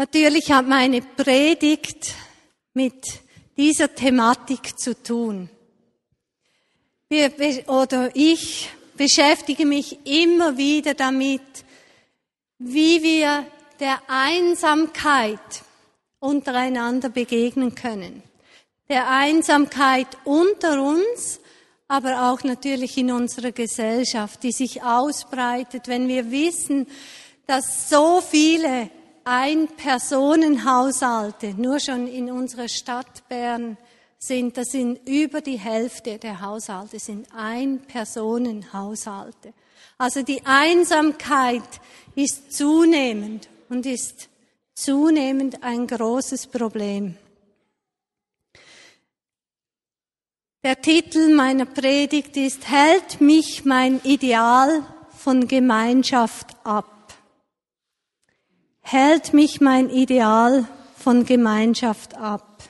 Natürlich hat meine Predigt mit dieser Thematik zu tun. Wir, oder ich beschäftige mich immer wieder damit, wie wir der Einsamkeit untereinander begegnen können. Der Einsamkeit unter uns, aber auch natürlich in unserer Gesellschaft, die sich ausbreitet, wenn wir wissen, dass so viele Ein-Personen-Haushalte nur schon in unserer Stadt Bern sind, das sind über die Hälfte der Haushalte sind Ein-Personen-Haushalte. Also die Einsamkeit ist zunehmend und ist zunehmend ein großes Problem. Der Titel meiner Predigt ist, hält mich mein Ideal von Gemeinschaft ab? Hält mich mein Ideal von Gemeinschaft ab?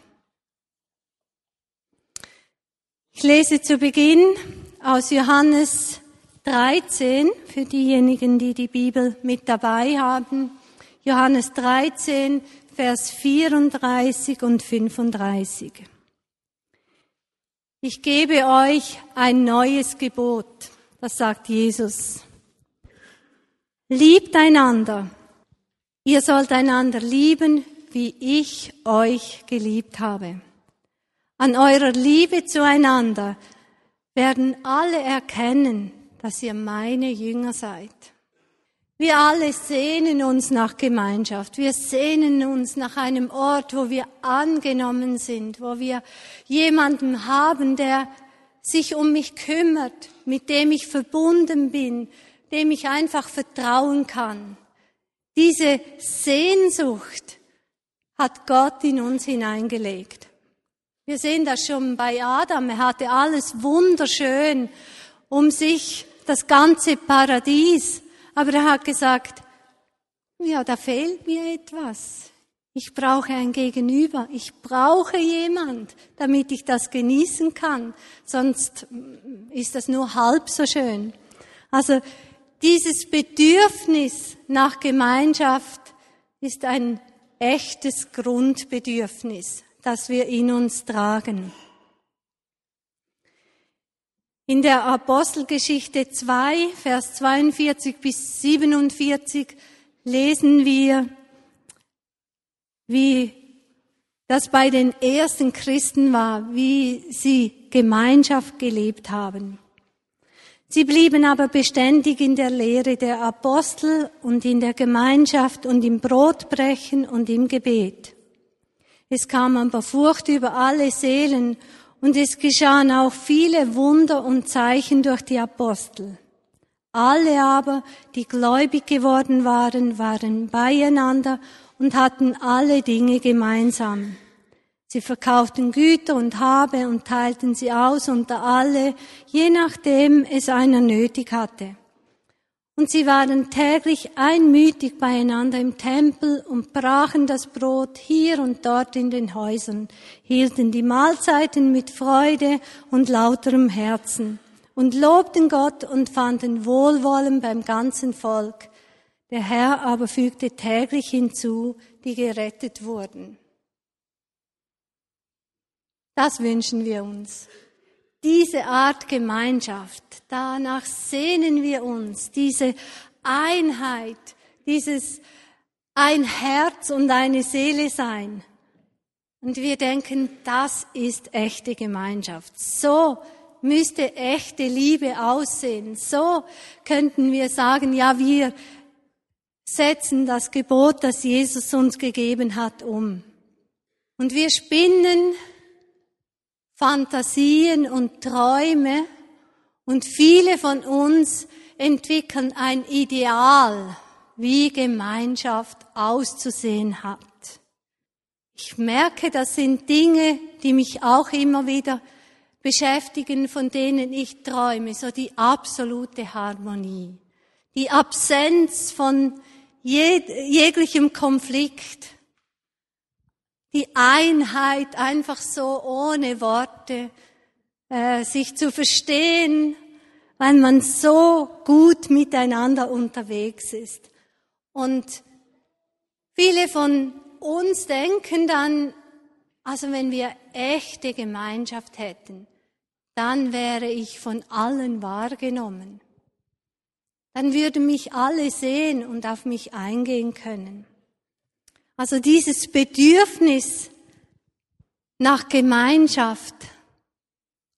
Ich lese zu Beginn aus Johannes 13 für diejenigen, die die Bibel mit dabei haben. Johannes 13, Vers 34 und 35. Ich gebe euch ein neues Gebot, das sagt Jesus. Liebt einander. Ihr sollt einander lieben, wie ich euch geliebt habe. An eurer Liebe zueinander werden alle erkennen, dass ihr meine Jünger seid. Wir alle sehnen uns nach Gemeinschaft. Wir sehnen uns nach einem Ort, wo wir angenommen sind, wo wir jemanden haben, der sich um mich kümmert, mit dem ich verbunden bin, dem ich einfach vertrauen kann. Diese Sehnsucht hat Gott in uns hineingelegt. Wir sehen das schon bei Adam. Er hatte alles wunderschön um sich, das ganze Paradies. Aber er hat gesagt, ja, da fehlt mir etwas. Ich brauche ein Gegenüber. Ich brauche jemand, damit ich das genießen kann. Sonst ist das nur halb so schön. Also dieses Bedürfnis nach Gemeinschaft ist ein echtes Grundbedürfnis, das wir in uns tragen. In der Apostelgeschichte 2, Vers 42 bis 47 lesen wir, wie das bei den ersten Christen war, wie sie Gemeinschaft gelebt haben. Sie blieben aber beständig in der Lehre der Apostel und in der Gemeinschaft und im Brotbrechen und im Gebet. Es kam aber Furcht über alle Seelen und es geschahen auch viele Wunder und Zeichen durch die Apostel. Alle aber, die gläubig geworden waren, waren beieinander und hatten alle Dinge gemeinsam. Sie verkauften Güter und Habe und teilten sie aus unter alle, je nachdem es einer nötig hatte. Und sie waren täglich einmütig beieinander im Tempel und brachen das Brot hier und dort in den Häusern, hielten die Mahlzeiten mit Freude und lauterem Herzen und lobten Gott und fanden Wohlwollen beim ganzen Volk. Der Herr aber fügte täglich hinzu, die gerettet wurden. Das wünschen wir uns diese Art Gemeinschaft, danach sehnen wir uns, diese Einheit, dieses ein Herz und eine Seele sein. Und wir denken, das ist echte Gemeinschaft. So müsste echte Liebe aussehen. So könnten wir sagen, ja, wir setzen das Gebot, das Jesus uns gegeben hat, um. Und wir spinnen Fantasien und Träume. Und viele von uns entwickeln ein Ideal, wie Gemeinschaft auszusehen hat. Ich merke, das sind Dinge, die mich auch immer wieder beschäftigen, von denen ich träume, so die absolute Harmonie, die Absenz von jeg jeglichem Konflikt, die Einheit einfach so ohne Worte, äh, sich zu verstehen, weil man so gut miteinander unterwegs ist. Und viele von uns denken dann, also wenn wir echte Gemeinschaft hätten, dann wäre ich von allen wahrgenommen. Dann würden mich alle sehen und auf mich eingehen können. Also dieses Bedürfnis nach Gemeinschaft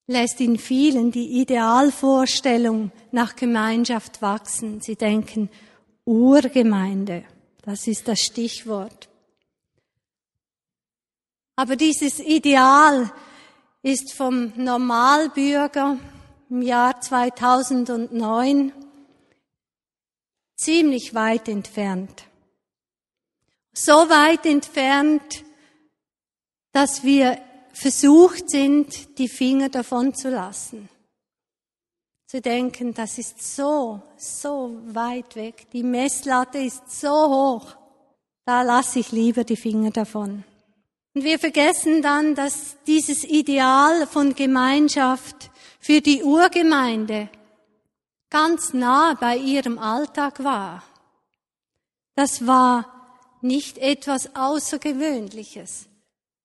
lässt in vielen die Idealvorstellung nach Gemeinschaft wachsen. Sie denken, Urgemeinde, das ist das Stichwort. Aber dieses Ideal ist vom Normalbürger im Jahr 2009 ziemlich weit entfernt. So weit entfernt, dass wir versucht sind, die Finger davon zu lassen. Zu denken, das ist so, so weit weg. Die Messlatte ist so hoch. Da lasse ich lieber die Finger davon. Und wir vergessen dann, dass dieses Ideal von Gemeinschaft für die Urgemeinde ganz nah bei ihrem Alltag war. Das war nicht etwas Außergewöhnliches.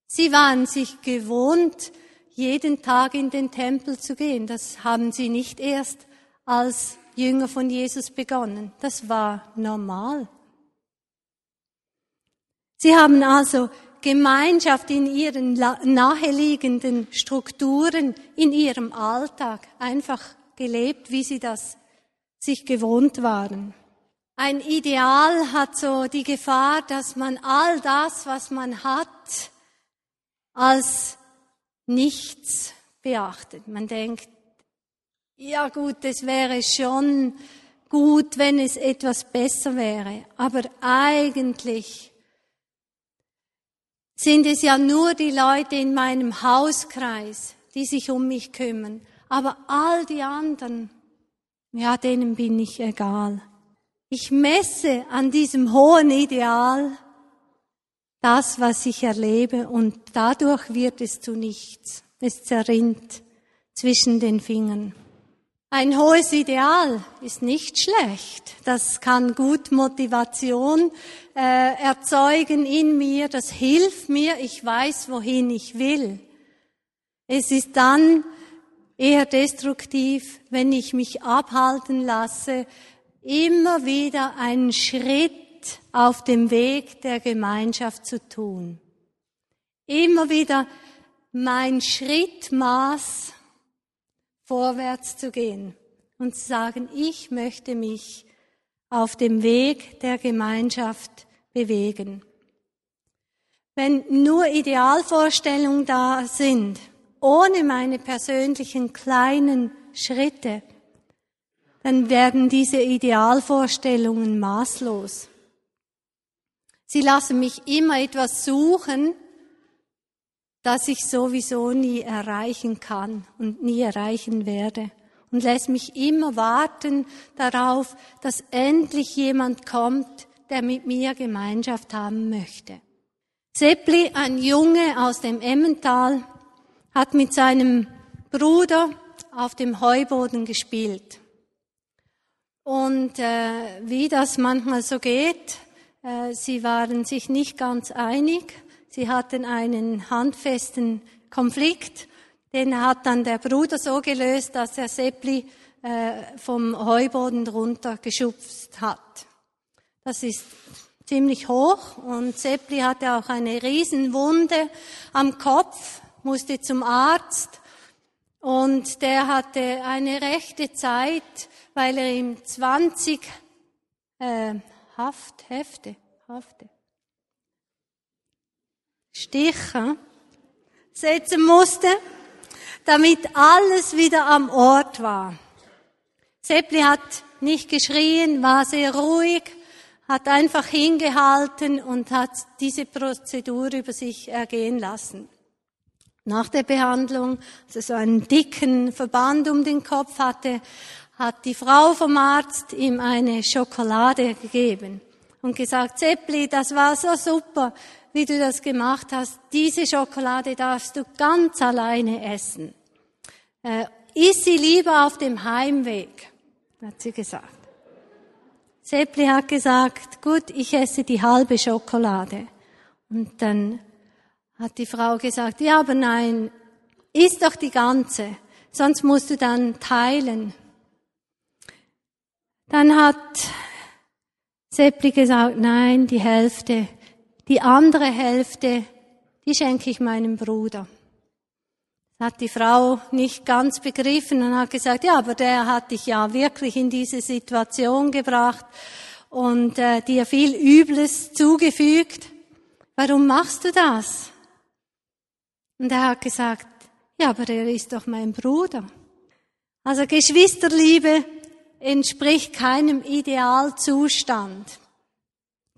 Sie waren sich gewohnt, jeden Tag in den Tempel zu gehen. Das haben sie nicht erst als Jünger von Jesus begonnen. Das war normal. Sie haben also Gemeinschaft in ihren naheliegenden Strukturen, in ihrem Alltag einfach gelebt, wie sie das sich gewohnt waren. Ein Ideal hat so die Gefahr, dass man all das, was man hat, als nichts beachtet. Man denkt, ja gut, es wäre schon gut, wenn es etwas besser wäre, aber eigentlich sind es ja nur die Leute in meinem Hauskreis, die sich um mich kümmern. Aber all die anderen, ja, denen bin ich egal. Ich messe an diesem hohen Ideal das, was ich erlebe, und dadurch wird es zu nichts. Es zerrinnt zwischen den Fingern. Ein hohes Ideal ist nicht schlecht. Das kann gut Motivation äh, erzeugen in mir. Das hilft mir. Ich weiß, wohin ich will. Es ist dann eher destruktiv, wenn ich mich abhalten lasse, immer wieder einen Schritt auf dem Weg der Gemeinschaft zu tun. Immer wieder mein Schrittmaß vorwärts zu gehen und zu sagen, ich möchte mich auf dem Weg der Gemeinschaft bewegen. Wenn nur Idealvorstellungen da sind, ohne meine persönlichen kleinen Schritte, dann werden diese Idealvorstellungen maßlos. Sie lassen mich immer etwas suchen, das ich sowieso nie erreichen kann und nie erreichen werde. Und lässt mich immer warten darauf, dass endlich jemand kommt, der mit mir Gemeinschaft haben möchte. Seppli, ein Junge aus dem Emmental, hat mit seinem Bruder auf dem Heuboden gespielt. Und äh, wie das manchmal so geht, äh, sie waren sich nicht ganz einig Sie hatten einen handfesten Konflikt. Den hat dann der Bruder so gelöst, dass er Seppli äh, vom Heuboden runter geschubst hat. Das ist ziemlich hoch und Seppli hatte auch eine Riesenwunde am Kopf, musste zum Arzt und der hatte eine rechte Zeit, weil er ihm 20 äh, Haft, Hefte, Hafte, Stiche setzen musste, damit alles wieder am Ort war. Seppli hat nicht geschrien, war sehr ruhig, hat einfach hingehalten und hat diese Prozedur über sich ergehen lassen. Nach der Behandlung, also so einen dicken Verband um den Kopf hatte, hat die Frau vom Arzt ihm eine Schokolade gegeben und gesagt, Seppli, das war so super wie du das gemacht hast. Diese Schokolade darfst du ganz alleine essen. Äh, iss sie lieber auf dem Heimweg, hat sie gesagt. Seppli hat gesagt, gut, ich esse die halbe Schokolade. Und dann hat die Frau gesagt, ja, aber nein, iss doch die ganze, sonst musst du dann teilen. Dann hat Seppli gesagt, nein, die Hälfte, die andere Hälfte, die schenke ich meinem Bruder. Hat die Frau nicht ganz begriffen und hat gesagt, ja, aber der hat dich ja wirklich in diese Situation gebracht und äh, dir viel Übles zugefügt. Warum machst du das? Und er hat gesagt, ja, aber er ist doch mein Bruder. Also Geschwisterliebe entspricht keinem Idealzustand.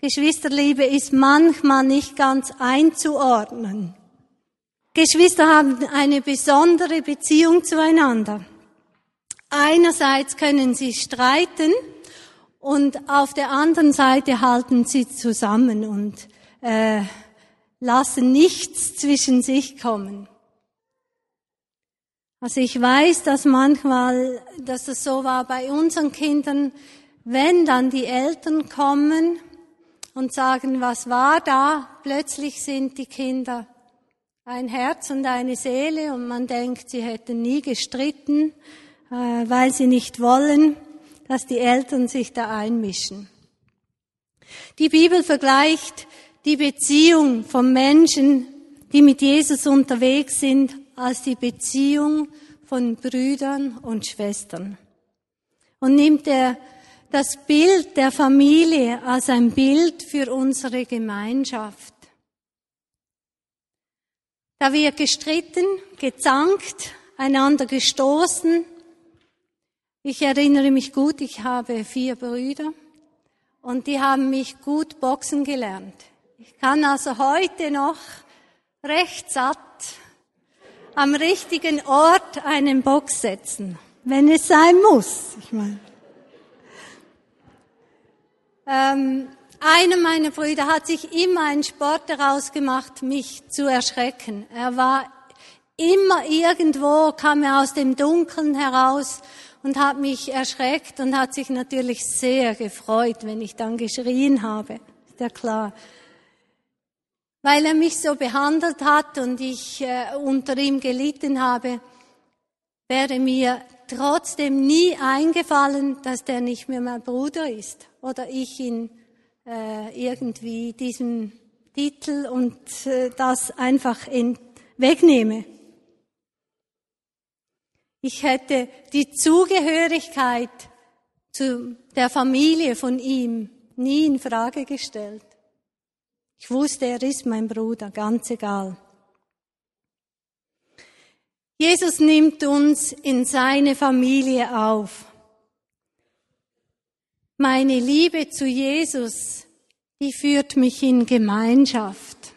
Geschwisterliebe ist manchmal nicht ganz einzuordnen. Geschwister haben eine besondere Beziehung zueinander. Einerseits können sie streiten und auf der anderen Seite halten sie zusammen und äh, lassen nichts zwischen sich kommen. Also ich weiß, dass manchmal, dass es so war bei unseren Kindern, wenn dann die Eltern kommen und sagen, was war da, plötzlich sind die Kinder ein Herz und eine Seele und man denkt, sie hätten nie gestritten, äh, weil sie nicht wollen, dass die Eltern sich da einmischen. Die Bibel vergleicht die Beziehung von Menschen, die mit Jesus unterwegs sind, als die Beziehung von Brüdern und Schwestern. Und nimmt er das Bild der Familie als ein Bild für unsere Gemeinschaft. Da wird gestritten, gezankt, einander gestoßen. Ich erinnere mich gut, ich habe vier Brüder und die haben mich gut boxen gelernt. Ich kann also heute noch recht satt am richtigen Ort einen Box setzen, wenn es sein muss. Ich meine. Ähm, einer meiner Brüder hat sich immer einen Sport daraus gemacht, mich zu erschrecken. Er war immer irgendwo, kam er aus dem Dunkeln heraus und hat mich erschreckt und hat sich natürlich sehr gefreut, wenn ich dann geschrien habe. Ist ja klar weil er mich so behandelt hat und ich äh, unter ihm gelitten habe, wäre mir trotzdem nie eingefallen, dass der nicht mehr mein Bruder ist oder ich ihn äh, irgendwie diesen Titel und äh, das einfach in, wegnehme. Ich hätte die Zugehörigkeit zu der Familie von ihm nie in Frage gestellt. Ich wusste, er ist mein Bruder, ganz egal. Jesus nimmt uns in seine Familie auf. Meine Liebe zu Jesus, die führt mich in Gemeinschaft.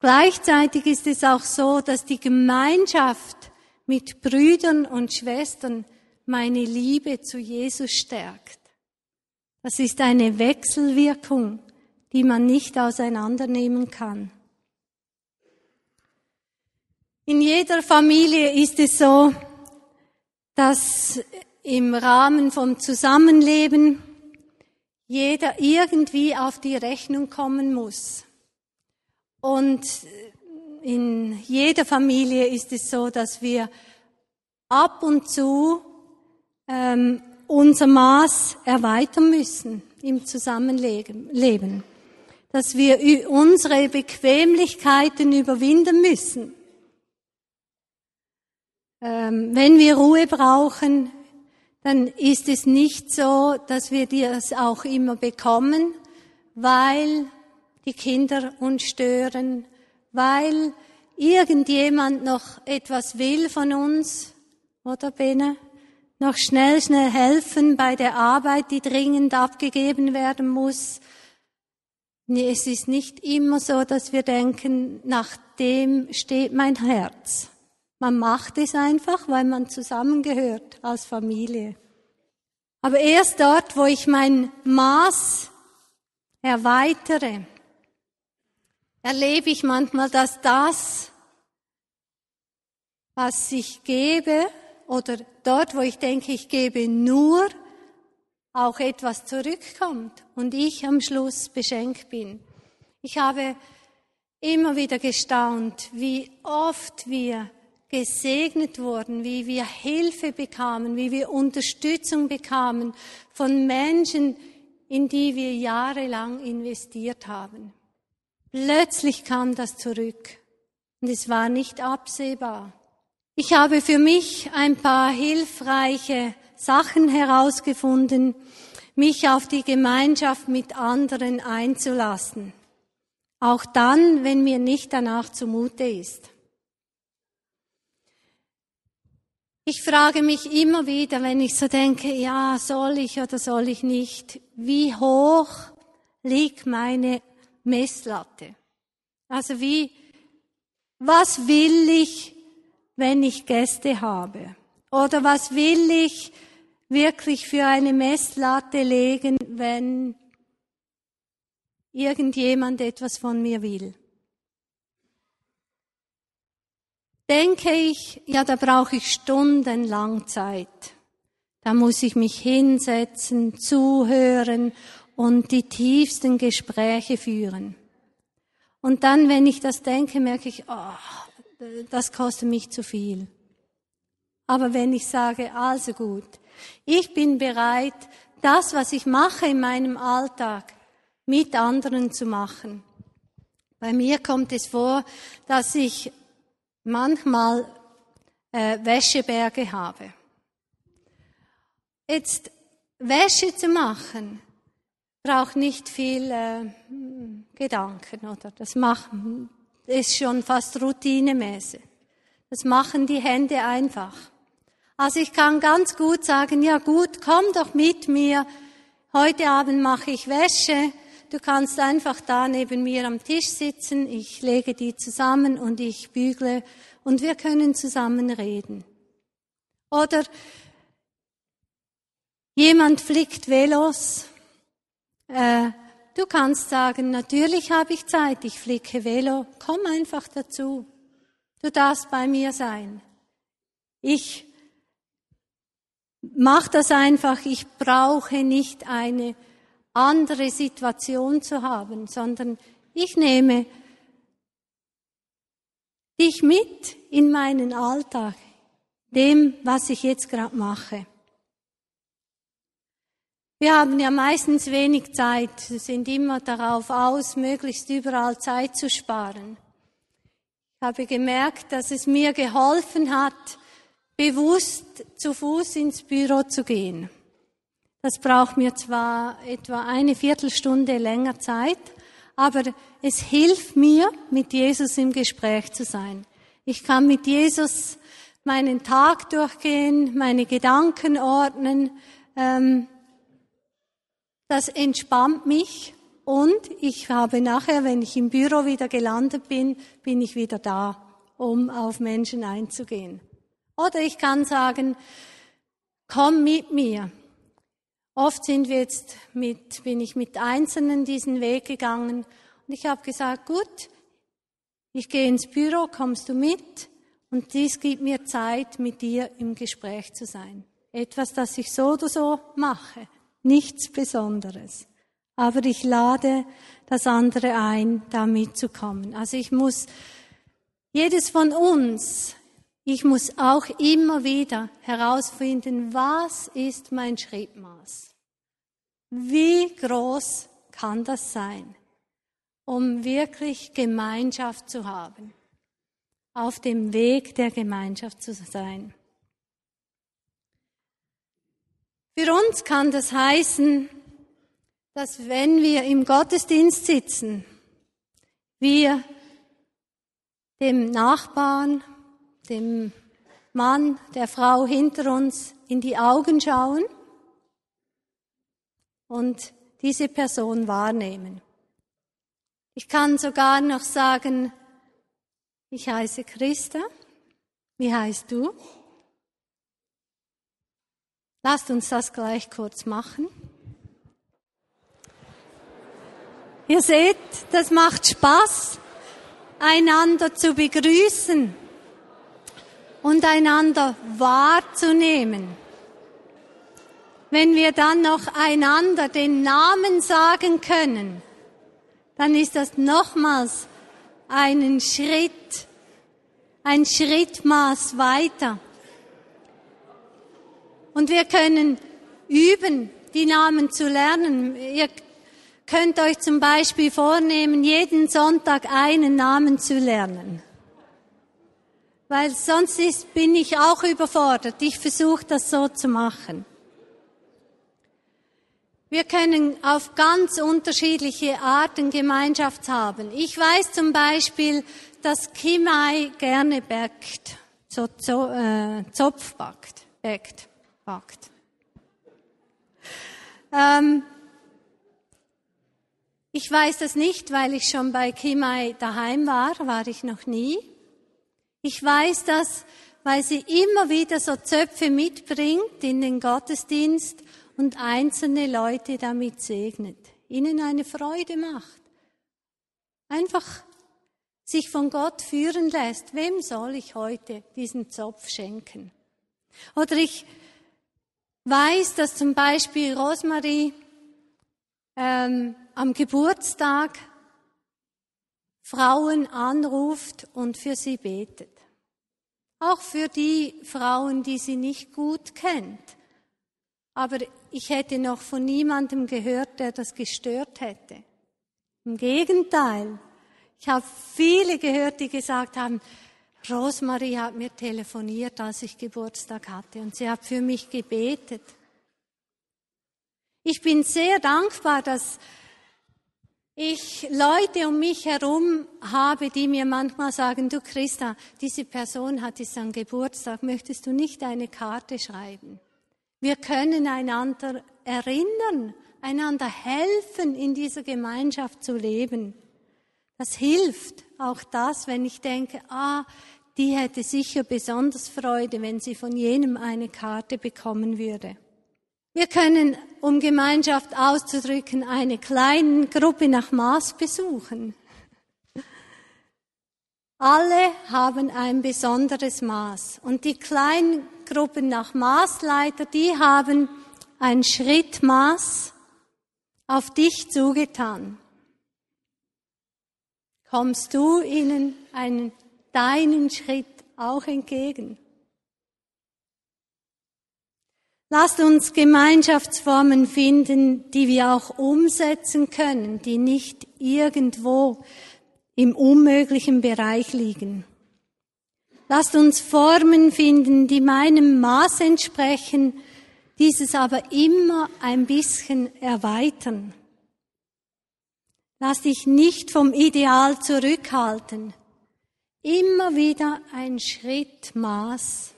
Gleichzeitig ist es auch so, dass die Gemeinschaft mit Brüdern und Schwestern meine Liebe zu Jesus stärkt. Das ist eine Wechselwirkung die man nicht auseinandernehmen kann. In jeder Familie ist es so, dass im Rahmen vom Zusammenleben jeder irgendwie auf die Rechnung kommen muss. Und in jeder Familie ist es so, dass wir ab und zu ähm, unser Maß erweitern müssen im Zusammenleben dass wir unsere Bequemlichkeiten überwinden müssen. Ähm, wenn wir Ruhe brauchen, dann ist es nicht so, dass wir das auch immer bekommen, weil die Kinder uns stören, weil irgendjemand noch etwas will von uns, oder Bene? Noch schnell, schnell helfen bei der Arbeit, die dringend abgegeben werden muss Nee, es ist nicht immer so, dass wir denken, nach dem steht mein Herz. Man macht es einfach, weil man zusammengehört als Familie. Aber erst dort, wo ich mein Maß erweitere, erlebe ich manchmal, dass das, was ich gebe, oder dort, wo ich denke, ich gebe nur, auch etwas zurückkommt und ich am Schluss beschenkt bin. Ich habe immer wieder gestaunt, wie oft wir gesegnet wurden, wie wir Hilfe bekamen, wie wir Unterstützung bekamen von Menschen, in die wir jahrelang investiert haben. Plötzlich kam das zurück und es war nicht absehbar. Ich habe für mich ein paar hilfreiche Sachen herausgefunden, mich auf die Gemeinschaft mit anderen einzulassen. Auch dann, wenn mir nicht danach zumute ist. Ich frage mich immer wieder, wenn ich so denke, ja, soll ich oder soll ich nicht, wie hoch liegt meine Messlatte? Also wie, was will ich, wenn ich Gäste habe? Oder was will ich wirklich für eine Messlatte legen, wenn irgendjemand etwas von mir will? denke ich, ja, da brauche ich stundenlang Zeit. Da muss ich mich hinsetzen, zuhören und die tiefsten Gespräche führen. Und dann, wenn ich das denke, merke ich, oh, das kostet mich zu viel. Aber wenn ich sage, also gut, ich bin bereit, das, was ich mache in meinem Alltag, mit anderen zu machen. Bei mir kommt es vor, dass ich manchmal äh, Wäscheberge habe. Jetzt Wäsche zu machen braucht nicht viel äh, Gedanken, oder? Das machen ist schon fast routinemäßig. Das machen die Hände einfach. Also ich kann ganz gut sagen, ja gut, komm doch mit mir. Heute Abend mache ich Wäsche. Du kannst einfach da neben mir am Tisch sitzen, ich lege die zusammen und ich bügle und wir können zusammen reden. Oder jemand flickt Velos. Äh, du kannst sagen, natürlich habe ich Zeit, ich flicke Velo, komm einfach dazu. Du darfst bei mir sein. Ich mach das einfach, ich brauche nicht eine andere Situation zu haben, sondern ich nehme dich mit in meinen Alltag, dem, was ich jetzt gerade mache. Wir haben ja meistens wenig Zeit, sind immer darauf aus, möglichst überall Zeit zu sparen. Ich habe gemerkt, dass es mir geholfen hat, bewusst zu Fuß ins Büro zu gehen. Das braucht mir zwar etwa eine Viertelstunde länger Zeit, aber es hilft mir, mit Jesus im Gespräch zu sein. Ich kann mit Jesus meinen Tag durchgehen, meine Gedanken ordnen. Ähm, das entspannt mich und ich habe nachher, wenn ich im Büro wieder gelandet bin, bin ich wieder da, um auf Menschen einzugehen. Oder ich kann sagen, komm mit mir. Oft sind wir jetzt mit, bin ich mit Einzelnen diesen Weg gegangen und ich habe gesagt, gut, ich gehe ins Büro, kommst du mit? Und dies gibt mir Zeit, mit dir im Gespräch zu sein. Etwas, das ich so oder so mache. Nichts Besonderes. Aber ich lade das andere ein, da mitzukommen. Also ich muss, jedes von uns ich muss auch immer wieder herausfinden, was ist mein Schrittmaß? Wie groß kann das sein, um wirklich Gemeinschaft zu haben, auf dem Weg der Gemeinschaft zu sein? Für uns kann das heißen, dass wenn wir im Gottesdienst sitzen, wir dem Nachbarn, dem Mann, der Frau hinter uns in die Augen schauen und diese Person wahrnehmen. Ich kann sogar noch sagen, ich heiße Christa. Wie heißt du? Lasst uns das gleich kurz machen. Ihr seht, das macht Spaß, einander zu begrüßen und einander wahrzunehmen. Wenn wir dann noch einander den Namen sagen können, dann ist das nochmals einen Schritt, ein Schrittmaß weiter. Und wir können üben, die Namen zu lernen. Ihr könnt euch zum Beispiel vornehmen, jeden Sonntag einen Namen zu lernen. Weil sonst ist, bin ich auch überfordert. Ich versuche das so zu machen. Wir können auf ganz unterschiedliche Arten Gemeinschaft haben. Ich weiß zum Beispiel, dass Kimai gerne backt, so, so äh, Zopf backt, backt, backt. Ähm, ich weiß das nicht, weil ich schon bei Kimai daheim war, war ich noch nie. Ich weiß das, weil sie immer wieder so Zöpfe mitbringt in den Gottesdienst und einzelne Leute damit segnet, ihnen eine Freude macht. Einfach sich von Gott führen lässt, wem soll ich heute diesen Zopf schenken? Oder ich weiß, dass zum Beispiel Rosmarie ähm, am Geburtstag Frauen anruft und für sie betet. Auch für die Frauen, die sie nicht gut kennt. Aber ich hätte noch von niemandem gehört, der das gestört hätte. Im Gegenteil. Ich habe viele gehört, die gesagt haben, Rosmarie hat mir telefoniert, als ich Geburtstag hatte, und sie hat für mich gebetet. Ich bin sehr dankbar, dass ich Leute um mich herum habe, die mir manchmal sagen, du Christa, diese Person hat jetzt einen Geburtstag, möchtest du nicht eine Karte schreiben? Wir können einander erinnern, einander helfen, in dieser Gemeinschaft zu leben. Das hilft auch das, wenn ich denke, ah, die hätte sicher besonders Freude, wenn sie von jenem eine Karte bekommen würde. Wir können, um Gemeinschaft auszudrücken, eine kleine Gruppe nach Maß besuchen. Alle haben ein besonderes Maß. Und die kleinen Gruppen nach Maßleiter, die haben ein Schrittmaß auf dich zugetan. Kommst du ihnen einen, deinen Schritt auch entgegen? Lasst uns Gemeinschaftsformen finden, die wir auch umsetzen können, die nicht irgendwo im unmöglichen Bereich liegen. Lasst uns Formen finden, die meinem Maß entsprechen, dieses aber immer ein bisschen erweitern. Lass dich nicht vom Ideal zurückhalten. Immer wieder ein Schritt Maß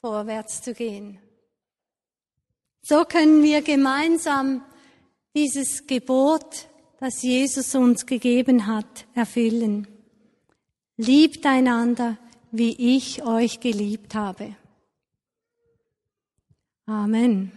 vorwärts zu gehen. So können wir gemeinsam dieses Gebot, das Jesus uns gegeben hat, erfüllen. Liebt einander, wie ich euch geliebt habe. Amen.